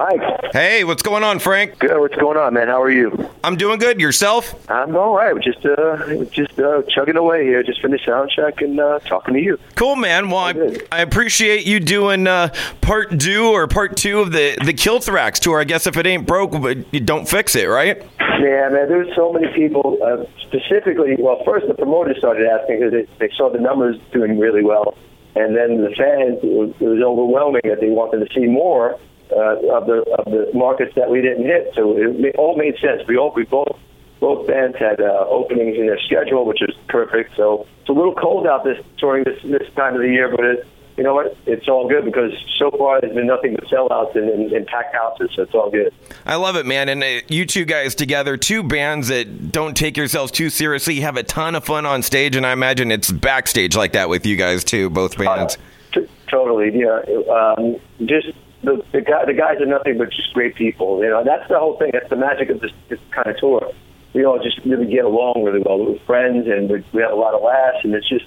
Mike. Hey, what's going on, Frank? Good. What's going on, man? How are you? I'm doing good. Yourself? I'm all right. We're just uh, just uh, chugging away here. Just finished sound check and uh, talking to you. Cool, man. Well, I. I appreciate you doing uh, part two or part two of the the Killthrax tour. I guess if it ain't broke, but you don't fix it, right? Yeah, man. There's so many people. Uh, specifically, well, first the promoters started asking because they, they saw the numbers doing really well, and then the fans. It was, it was overwhelming that they wanted to see more uh, of the of the markets that we didn't hit. So it, all made sense. We all we both both bands had uh, openings in their schedule, which is perfect. So it's a little cold out this during this this time of the year, but it, you know what? It's all good because so far there's been nothing but sellouts and, and, and packed houses, so it's all good. I love it, man. And uh, you two guys together, two bands that don't take yourselves too seriously, have a ton of fun on stage, and I imagine it's backstage like that with you guys too, both bands. T- totally, yeah. Um, just the the, guy, the guys are nothing but just great people. You know, that's the whole thing. That's the magic of this, this kind of tour. We all just really get along really well. We're friends, and we, we have a lot of laughs, and it's just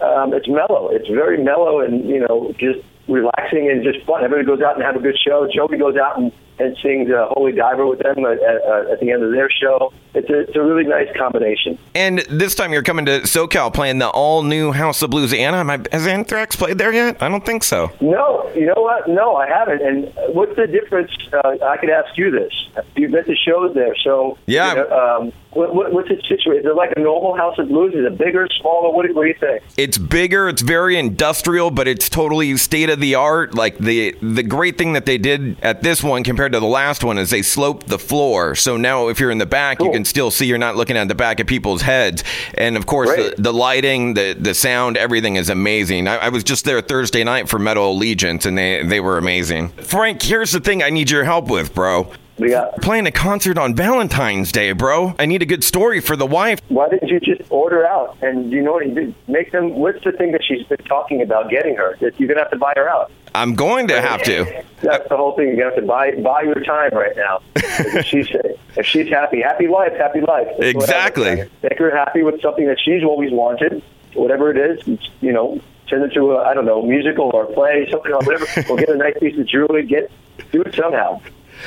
um, it's mellow. It's very mellow, and you know, just relaxing and just fun. Everybody goes out and have a good show. Joey goes out and, and sings uh, Holy Diver with them at, at, at the end of their show. It's a, it's a really nice combination. And this time you're coming to SoCal playing the all new House of Blues Anaheim. Has Anthrax played there yet? I don't think so. No, you know what? No, I haven't. And what's the difference? Uh, I could ask you this. You've been to shows there, so Yeah. You know, um, what, what, what's it situation? Is it like a normal House of Blues? Is it bigger, smaller? What, do- what do you think? It's bigger, it's very industrial, but it's totally state of the art. Like the the great thing that they did at this one compared to the last one is they sloped the floor. So now if you're in the back, you can still see you're not looking at the back of people's heads. And of course Great. the, the lighting, the the sound, everything is amazing. I, I was just there Thursday night for Metal Allegiance and they they were amazing. Frank, here's the thing I need your help with, bro. We got. Playing a concert on Valentine's Day, bro. I need a good story for the wife. Why didn't you just order out? And you know what you did? Make them. What's the thing that she's been talking about getting her? That you're gonna have to buy her out. I'm going to have to. That's the whole thing. You're gonna have to buy buy your time right now. if she's if she's happy, happy life, happy life. That's what I would Exactly. Make her happy with something that she's always wanted, whatever it is. You know, turn it to a I don't know musical or play something or whatever. or get a nice piece of jewelry. Get do it somehow.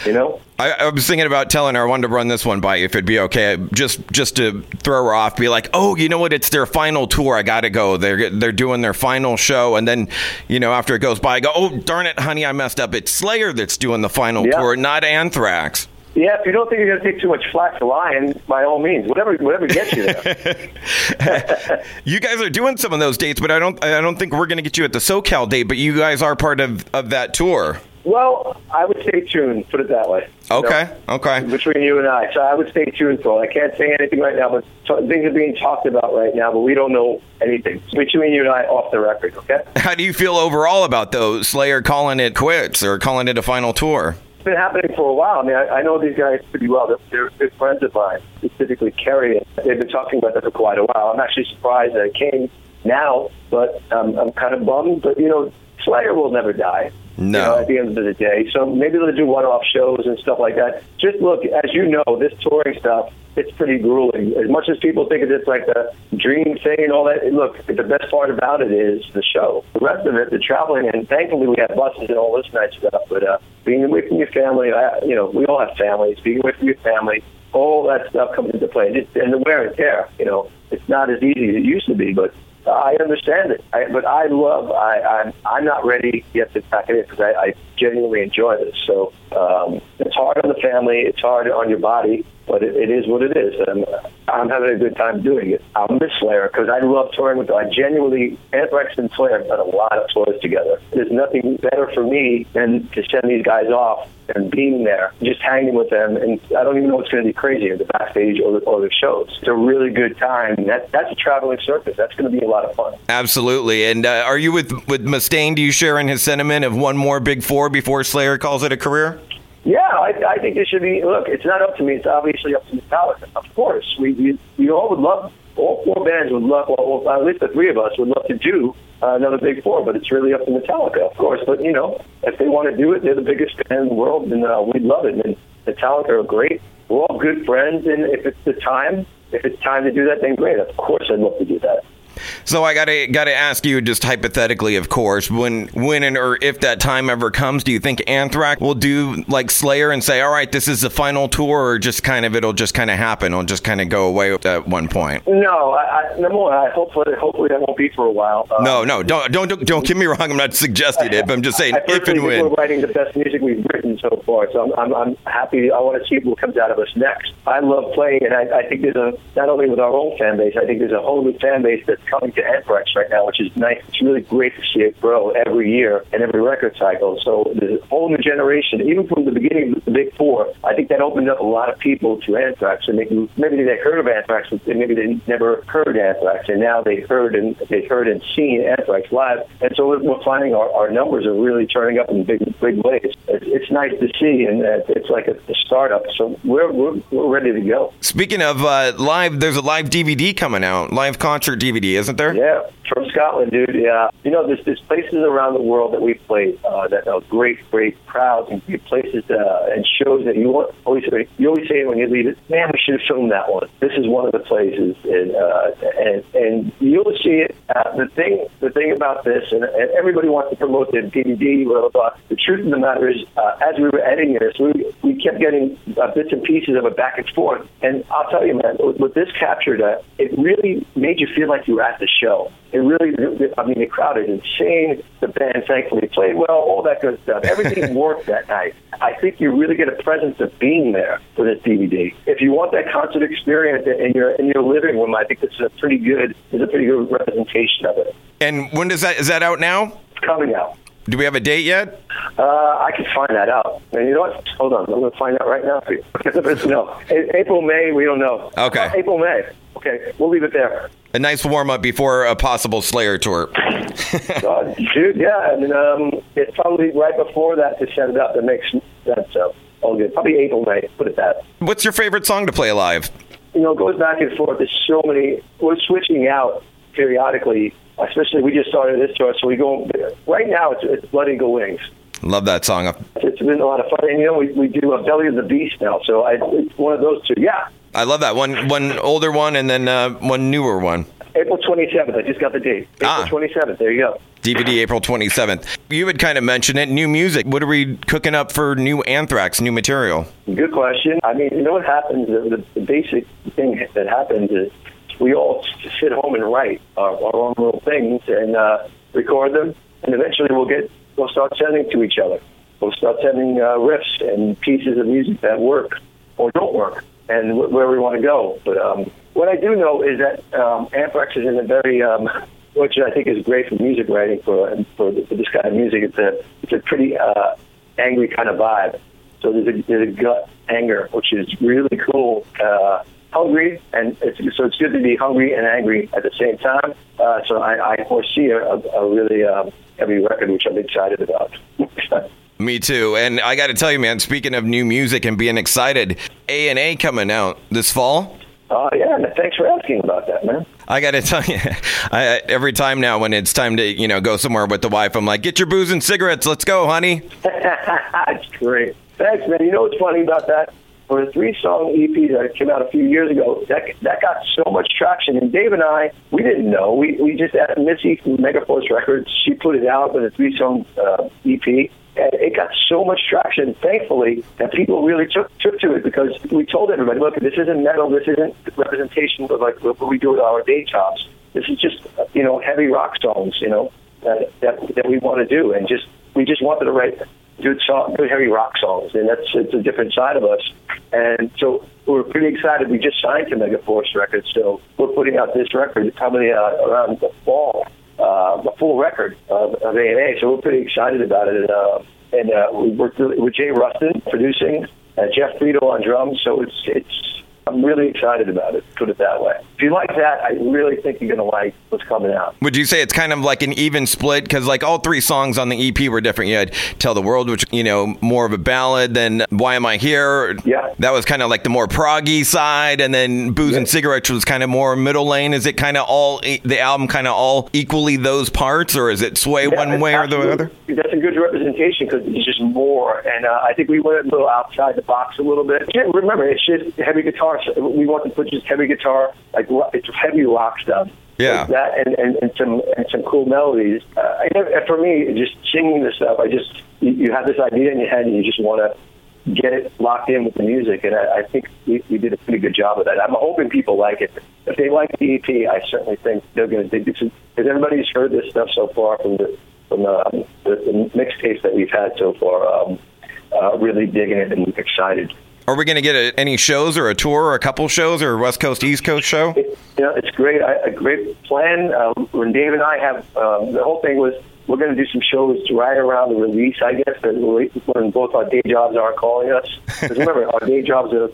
You know. I, I was thinking about telling her I wanted to run this one by you if it'd be okay, just just to throw her off. Be like, oh, you know what? It's their final tour. I got to go. They're they're doing their final show, and then you know after it goes by, I go, oh, darn it, honey, I messed up. It's Slayer that's doing the final Yeah. tour, not Anthrax. Yeah, if you don't think you're going to take too much flack for lying, by all means, whatever whatever gets you there. You guys are doing some of those dates, but I don't I don't think we're going to get you at the SoCal date. But you guys are part of of that tour. Well, I would stay tuned. Put it that way. You know? Okay, okay. between you and I. So I would stay tuned for it. I can't say anything right now, but t- things are being talked about right now, but we don't know anything. Between you and I, off the record, okay? How do you feel overall about those Slayer calling it quits or calling it a final tour? It's been happening for a while. I mean, I, I know these guys pretty well. They're, they're good friends of mine, specifically Kerry. They've been talking about that for quite a while. I'm actually surprised that it came now, but um, I'm kind of bummed. But, you know, Slayer will never die. No. You know, at the end of the day. So maybe they'll do one-off shows and stuff like that. Just look, as you know, this touring stuff, it's pretty grueling. As much as people think it's like the dream thing and all that, look, the best part about it is the show. The rest of it, the traveling, and thankfully we have buses and all this nice stuff. But uh, being away from your family, I, you know, we all have families. Being away from your family, all that stuff comes into play. Just, and the wear and tear, you know, it's not as easy as it used to be, but I understand it, I, but I love. I, I'm I'm not ready yet to pack it in because I, I genuinely enjoy this. So um, it's hard on the family, it's hard on your body, but it, it is what it is. And I'm having a good time doing it. I'll miss Slayer because I love touring with them. I genuinely Anthrax and Slayer have done a lot of tours together. There's nothing better for me than to send these guys off and being there, just hanging with them. And I don't even know what's going to be crazier, the backstage or the, or the shows. It's a really good time. That, that's a traveling circus. That's going to be a lot of fun. Absolutely. And uh, are you with with Mustaine? Do you share in his sentiment of one more big four before Slayer calls it a career? Yeah, I, I think it should be. Look, it's not up to me. It's obviously up to Metallica. Of course, we we, we all would love. All four bands would love. Well, at least the three of us would love to do uh, another big four. But it's really up to Metallica, of course. But you know, if they want to do it, they're the biggest band in the world, and uh, we'd love it. And Metallica are great. We're all good friends, and if it's the time, if it's time to do that, then great. Of course, I'd love to do that. So I gotta gotta ask you, just hypothetically, of course, when when and or if that time ever comes, do you think Anthrax will do like Slayer and say, "All right, this is the final tour," or just kind of it'll just kind of happen, it'll just kind of go away at one point? No, I, I number one, I hopefully hopefully that won't be for a while. Um, no, no, don't don't don't, don't get me wrong. I'm not suggesting it, but I'm just saying I if and when. We're writing the best music we've written so far, so I'm I'm, I'm happy. I want to see what comes out of us next. I love playing, and I, I think there's a not only with our own fan base, I think there's a whole new fan base that's coming to Anthrax right now, which is nice. It's really great to see it grow every year and every record cycle. So a whole new generation, even from the beginning of the Big Four. I think that opened up a lot of people to Anthrax, and maybe maybe they heard of Anthrax, but maybe they never heard Anthrax, and now they heard and they heard and seen Anthrax live, and so we're finding our, our numbers are really turning up in big big ways. It's, nice to see, and it's like a, a startup. So we're, we're we're ready to go. Speaking of uh, live, there's a live DVD coming out, live concert DVD, isn't there? Yeah, from Scotland, dude. Yeah, you know, there's there's places around the world that we've played uh, that are great, great crowds and great places uh, and shows that you want, always you always say when you leave it, man, we should have filmed that one. This is one of the places, and uh, and and you'll see it. Uh, the thing the thing about this, and, and everybody wants to promote the DVD, blah blah blah. The truth of the matter is, uh, as we were editing this, we we kept getting uh, bits and pieces of it back and forth, and I'll tell you, man, what this captured, uh, it really made you feel like you were at the show. It really, I mean, the crowd is insane. The band thankfully played well, all that good stuff. Everything worked that night. I think you really get a presence of being there for this DVD. If you want that concert experience in your in your living room, I think this is a pretty good, is a pretty good representation of it. And when does that is that out now? It's coming out. Do we have a date yet? Uh, I can find that out. And you know what? Hold on. I'm going to find out right now for you. no. April, May, we don't know. Okay. Uh, April, May. Okay. We'll leave it there. A nice warm up before a possible Slayer tour. uh, dude, yeah. I mean, um, it's probably right before that to set it up that makes sense. So, all good. Probably April, May. Put it that. What's your favorite song to play live? You know, it goes back and forth. There's so many. We're switching out periodically especially we just started this tour, so we go right now. It's, it's Blood Eagle Wings. Love that song. It's been a lot of fun, and you know we, we do a Belly of the Beast now, so I, it's one of those two. Yeah, I love that one. One older one, and then uh, one newer one. April 27th. I just got the date. April ah. 27th. There you go. DVD April 27th. You had kind of mentioned it. New music. What are we cooking up for new Anthrax, new material? Good question. I mean, you know what happens? The, the, basic thing that happens is we all sit home and write our, our own little things and uh, record them, and eventually we'll get we'll start sending to each other. We'll start sending uh, riffs and pieces of music that work or don't work, and w- where we want to go. But um, what I do know is that um, Anthrax is in a very um, which I think is great for music writing for for, for this kind of music. It's a it's a pretty uh, angry kind of vibe. So there's a, there's a gut anger, which is really cool. Uh, hungry, and it's, so it's good to be hungry and angry at the same time. Uh, so I, I foresee a, a really um, heavy record, which I'm excited about. Me too. And I got to tell you, man. Speaking of new music and being excited, A and A coming out this fall. Oh uh, yeah, thanks for asking about that, man. I got to tell you, I, every time now when it's time to you know go somewhere with the wife, I'm like, get your booze and cigarettes, let's go, honey. That's great. Thanks, man. You know what's funny about that? For a three song EP that came out a few years ago, that that got so much traction. And Dave and I, we didn't know. We we just had Missy from Megaforce Records. She put it out with a three song uh, EP. And it got so much traction, thankfully, that people really took took to it because we told everybody, look, this isn't metal, this isn't representation of like what we do with our day jobs. This is just you know heavy rock songs, you know that that, that we want to do, and just we just wanted to write good song, good heavy rock songs, and that's it's a different side of us. And so we're pretty excited. We just signed to Megaforce Records, so we're putting out this record probably uh, around the fall, uh, the full record of, of A&A. So we're pretty excited about it. And, uh, and uh, we worked with Jay Ruston producing, uh, Jeff Friedl on drums. So it's it's I'm really excited about it. Put it that way. If you like that, I really think you're going to like what's coming out. Would you say it's kind of like an even split? Because like all three songs on the EP were different. You had "Tell the World," which you know more of a ballad than "Why Am I Here." Yeah, that was kind of like the more proggy side, and then "Booze yeah. and Cigarettes" was kind of more middle lane. Is it kind of all the album kind of all equally those parts, or is it sway yeah, one way or the other? That's a good representation because it's just more, and uh, I think we went a little outside the box a little bit. Yeah, remember, it's just heavy guitar we want to put just heavy guitar, like it's heavy rock stuff, Yeah. Like that and, and, and some and some cool melodies. Uh, and for me, just singing this stuff, I just you, you have this idea in your head and you just want to get it locked in with the music, and I, I think we, we did a pretty good job of that. I'm hoping people like it. If they like the EP, I certainly think they're going to dig this. Because everybody's heard this stuff so far from the from the, the, the mixtapes that we've had so far. Um, uh, really digging it and excited. Are we going to get a, any shows or a tour or a couple shows or a West Coast East Coast show? It, you know, it's great. I, a great plan. Um, when Dave and I have um, the whole thing was we're going to do some shows right around the release. I guess that when both our day jobs are calling us. Because remember, our day jobs are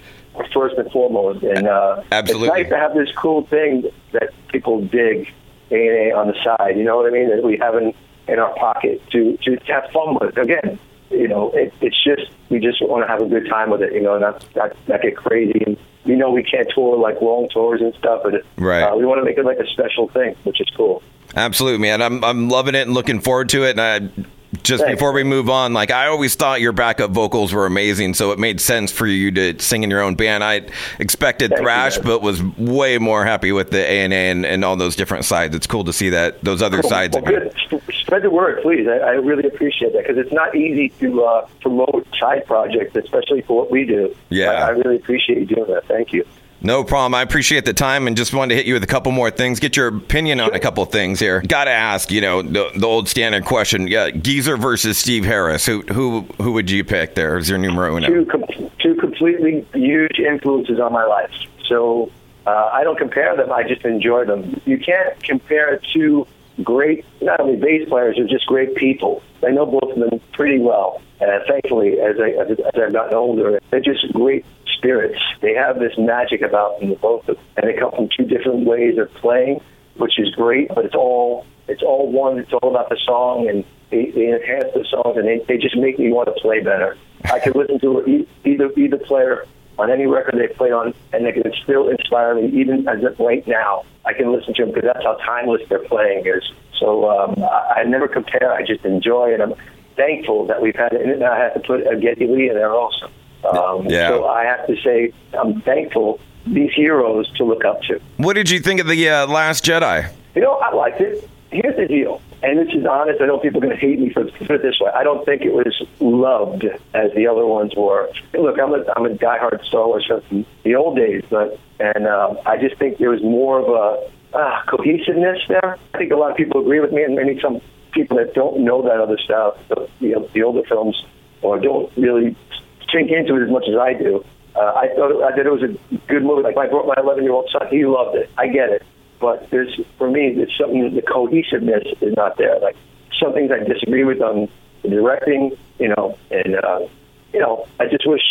first and foremost, and uh, Absolutely. it's nice to have this cool thing that people dig A on the side. You know what I mean? That we have in, in our pocket to to have fun with. Again, you know, it, it's just we just want to have a good time with it, you know, not not, not get crazy. And we know we can't tour like long tours and stuff, but Right. uh, we want to make it like a special thing, which is cool. Absolutely, man. I'm I'm loving it and looking forward to it. And I, just Thanks. before we move on, like I always thought your backup vocals were amazing, so it made sense for you to sing in your own band. I expected Thank thrash, man. but was way more happy with the A and A and and all those different sides. It's cool to see that those other Cool. sides Well, good. Sp- Spread the word, please. I, I really appreciate that because it's not easy to uh, promote side projects, especially for what we do. Yeah. I, I really appreciate you doing that. Thank you. No problem. I appreciate the time and just wanted to hit you with a couple more things. Get your opinion on a couple things here. Got to ask, you know, the, the old standard question: yeah, Geezer versus Steve Harris. Who who who would you pick? There is your numero uno. two com- two completely huge influences on my life. So uh, I don't compare them. I just enjoy them. You can't compare two great, not only bass players, but just great people. I know both of them pretty well. Uh, thankfully, as, I, as, as I've gotten older, they're just great spirits. They have this magic about them, both of them, and they come from two different ways of playing, which is great. But it's all it's all one. It's all about the song, and they, they enhance the songs, and they, they just make me want to play better. I could listen to either either player on any record they play on, and they can still inspire me, even as of right now. I can listen to them because that's how timeless their playing is. So um, I, I never compare. I just enjoy it. I'm thankful that we've had it. And I have to put a Geddy Lee in there also. Um, Yeah. So I have to say I'm thankful these heroes to look up to. What did you think of the uh, Last Jedi? You know, I liked it. Here's the deal, and this is honest. I know people are going to hate me for put it this way. I don't think it was loved as the other ones were. Look, I'm a I'm a diehard Star Wars fan from the old days, but and um, I just think there was more of a uh, cohesiveness there. I think a lot of people agree with me, and maybe some people that don't know that other stuff, the the, the older films, or don't really sink into it as much as I do. Uh, I thought I thought it was a good movie. Like I brought my 11 year old son, he loved it. I get it, but there's for me, there's something the cohesiveness is not there. Like some things I disagree with on the directing, you know, and uh, you know, I just wish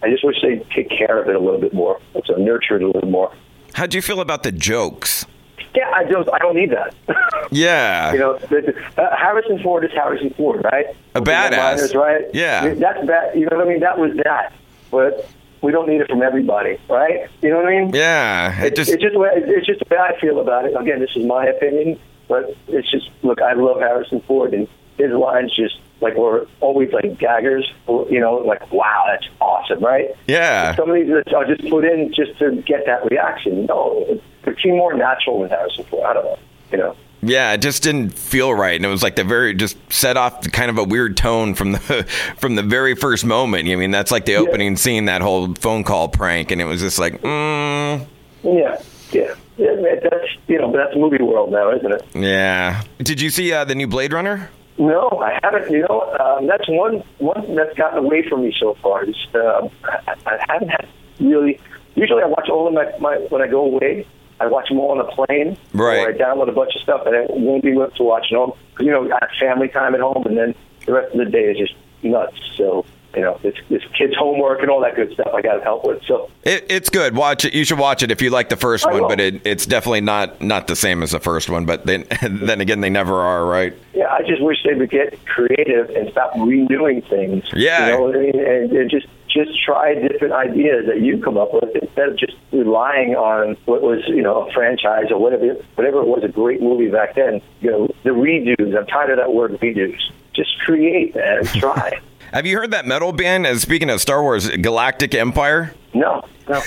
I just wish they'd take care of it a little bit more, so nurture it a little more. How do you feel about the jokes? Yeah, I don't I don't need that. Yeah. You know, the, uh, Harrison Ford is Harrison Ford, right? A badass. Miners, right? Yeah. That's bad. You know what I mean? That was that. But we don't need it from everybody, right? You know what I mean? yeah. It just it's just the way- it's just the way I feel about it. Again, this is my opinion, but it's just look. I love Harrison Ford, and his lines just like were always like gaggers. You know, like wow, that's awesome, right? yeah. Some of these are just put in just to get that reaction. No, it seemed more natural with Harrison Ford. I don't know. You know. Yeah, it just didn't feel right, and it was like the very just set off kind of a weird tone from the from the very first moment. I mean, that's like the opening scene, that whole phone call prank, and it was just like, mm, Yeah, yeah, yeah. man, That's you know that's movie world now, isn't it? yeah. Did you see uh, the new Blade Runner? No, I haven't. You know, um, that's one one that's gotten away from me so far. Just uh, I, I haven't had really. Usually, I watch all of my, my when I go away. I watch them all on a plane, Right. or I download a bunch of stuff, and I won't be able to watch it. 'Cause, you know, I have family time at home, and then the rest of the day is just nuts. So, you know, it's, it's kids' homework and all that good stuff I got to help with. So, It, it's good. Watch it. You should watch it if you like the first I one, will. but it, it's definitely not not the same as the first one. But then then again, they never are, right? Yeah, I just wish they would get creative and stop renewing things. Yeah. you know what I mean, and, and just just try different ideas that you come up with instead of just relying on what was you know a franchise or whatever whatever it was a great movie back then. You know the redos. I'm tired of that word redos. Just create and try. Have you heard that metal band? As speaking of Star Wars, Galactic Empire. no, No.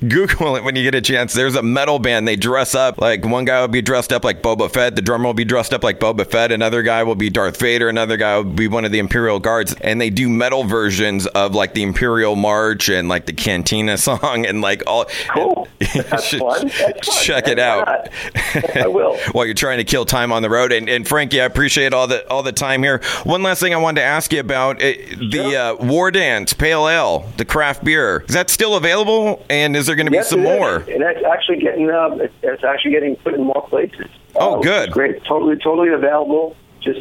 Google it when you get a chance. There's a metal band. They dress up like one guy will be dressed up like Boba Fett. The drummer will be dressed up like Boba Fett. Another guy will be Darth Vader. Another guy will be one of the Imperial Guards. And they do metal versions of like the Imperial March and like the Cantina song and like all. Cool. That's fun. That's fun. Check it out. I will. While you're trying to kill time on the road. And, and Frankie, I appreciate all the all the time here. One last thing I wanted to ask you about uh, the uh, War Dance Pale Ale, the craft beer. Is that still available? And is there going to be Yes, some it is. more? and it's actually getting uh, it's- actually getting put in more places. Oh, Uh, good. Great, totally, totally available. Just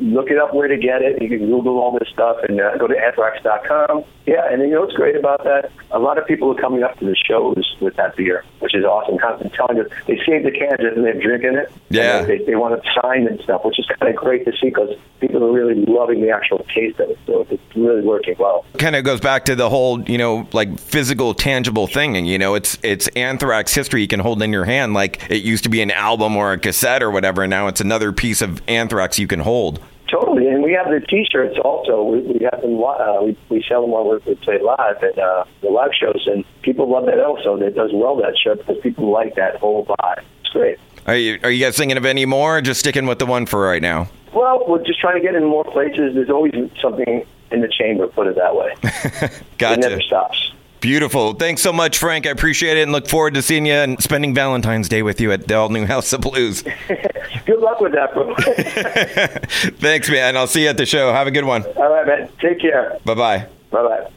look it up where to get it. You can Google all this stuff and uh, go to anthrax.com. Yeah, and you know what's great about that? A lot of people are coming up to the shows with that beer, which is awesome. Constantly telling us they save the cans and they're drinking it. Yeah. They, they want to sign and stuff, which is kind of great to see because people are really loving the actual taste of it. So it's really working well. kind of goes back to the whole, you know, like physical, tangible thing. And you know, it's it's Anthrax history you can hold in your hand, like it used to be an album or a cassette or whatever. And now it's another piece of Anthrax you can hold. Totally, and we have the T-shirts also. We, we have them. Uh, we, we sell them while we we play live at uh, the live shows, and people love that also. That does well that shirt because people like that whole vibe. It's great. Are you are you guys thinking of any more? Or just sticking with the one for right now. Well, we're just trying to get in more places. There's always something in the chamber. Put it that way. It never stops. Beautiful. Thanks so much, Frank. I appreciate it and look forward to seeing you and spending Valentine's Day with you at the all new House of Blues. Good luck with that, bro. Thanks, man. I'll see you at the show. Have a good one. All right, man. Take care. Bye bye. Bye bye.